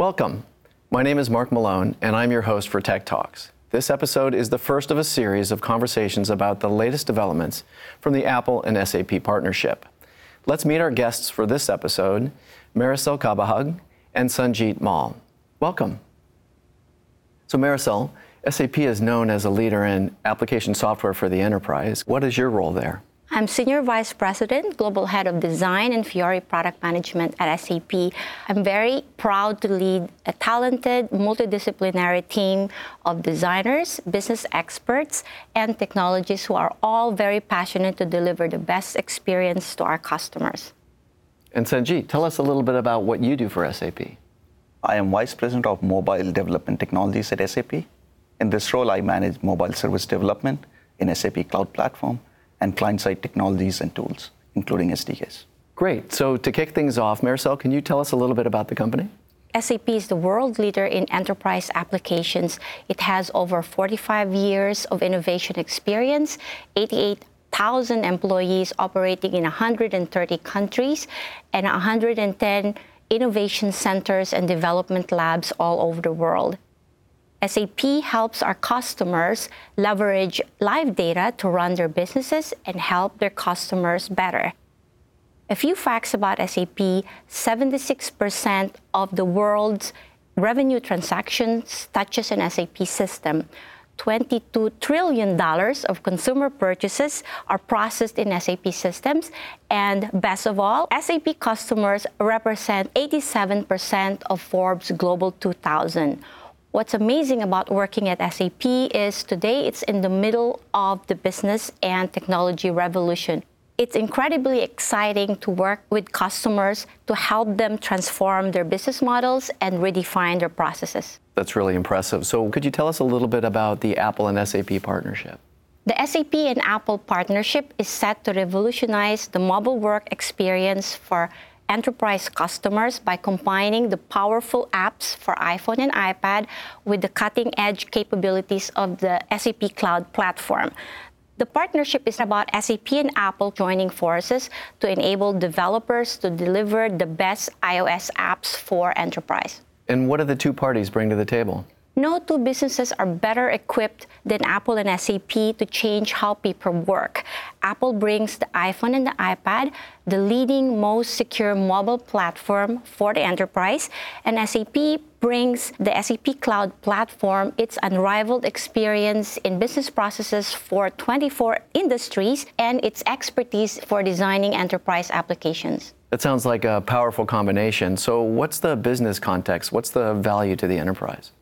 Welcome. My name is Mark Malone, and I'm your host for Tech Talks. This episode is the first of a series of conversations about the latest developments from the Apple and SAP partnership. Let's meet our guests for this episode Maricel Cabahug and Sanjeet Mall. Welcome. So, Maricel, SAP is known as a leader in application software for the enterprise. What is your role there? I'm Senior Vice President, Global Head of Design and Fiori Product Management at SAP. I'm very proud to lead a talented, multidisciplinary team of designers, business experts, and technologists who are all very passionate to deliver the best experience to our customers. And Sanjeet, tell us a little bit about what you do for SAP. I am Vice President of Mobile Development Technologies at SAP. In this role, I manage mobile service development in SAP Cloud Platform and client-side technologies and tools, including SDKs. Great. So to kick things off, Maricel, can you tell us a little bit about the company? SAP is the world leader in enterprise applications. It has over 45 years of innovation experience, 88,000 employees operating in 130 countries, and 110 innovation centers and development labs all over the world. SAP helps our customers leverage live data to run their businesses and help their customers better. A few facts about SAP 76% of the world's revenue transactions touches an SAP system. $22 trillion of consumer purchases are processed in SAP systems. And best of all, SAP customers represent 87% of Forbes Global 2000. What's amazing about working at SAP is today it's in the middle of the business and technology revolution. It's incredibly exciting to work with customers to help them transform their business models and redefine their processes. That's really impressive. So, could you tell us a little bit about the Apple and SAP partnership? The SAP and Apple partnership is set to revolutionize the mobile work experience for enterprise customers by combining the powerful apps for iPhone and iPad with the cutting edge capabilities of the SAP Cloud Platform. The partnership is about SAP and Apple joining forces to enable developers to deliver the best iOS apps for enterprise. And what do the two parties bring to the table? No two businesses are better equipped than Apple and SAP to change how people work. Apple brings the iPhone and the iPad, the leading, most secure mobile platform for the enterprise, and SAP brings the SAP Cloud Platform, its unrivaled experience in business processes for 24 industries, and its expertise for designing enterprise applications. That sounds like a powerful combination. So, what's the business context? What's the value to the enterprise?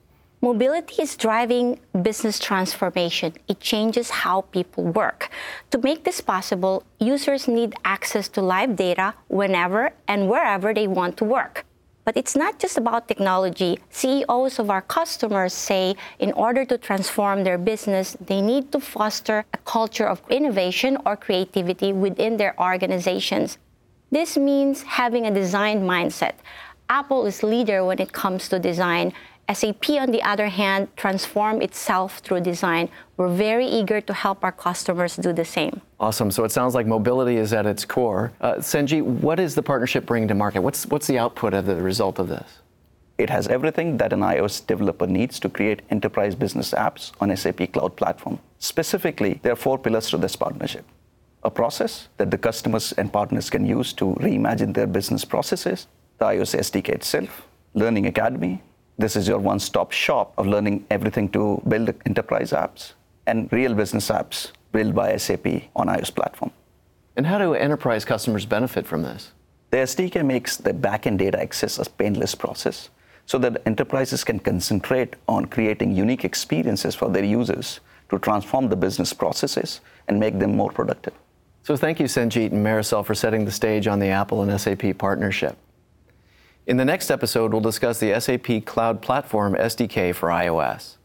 Mobility is driving business transformation. It changes how people work. To make this possible, users need access to live data whenever and wherever they want to work. But it's not just about technology. CEOs of our customers say in order to transform their business, they need to foster a culture of innovation or creativity within their organizations. This means having a design mindset. Apple is leader when it comes to design SAP, on the other hand, transform itself through design. We're very eager to help our customers do the same. Awesome. So it sounds like mobility is at its core. Uh, Sanjeet, what is the partnership bringing to market? What's, what's the output of the result of this? It has everything that an iOS developer needs to create enterprise business apps on SAP Cloud Platform. Specifically, there are four pillars to this partnership. A process that the customers and partners can use to reimagine their business processes, the iOS SDK itself, Learning Academy, this is your one stop shop of learning everything to build enterprise apps and real business apps built by SAP on iOS platform. And how do enterprise customers benefit from this? The SDK makes the backend data access a painless process so that enterprises can concentrate on creating unique experiences for their users to transform the business processes and make them more productive. So thank you, Sanjeet and Maricel, for setting the stage on the Apple and SAP partnership. In the next episode, we'll discuss the SAP Cloud Platform SDK for iOS.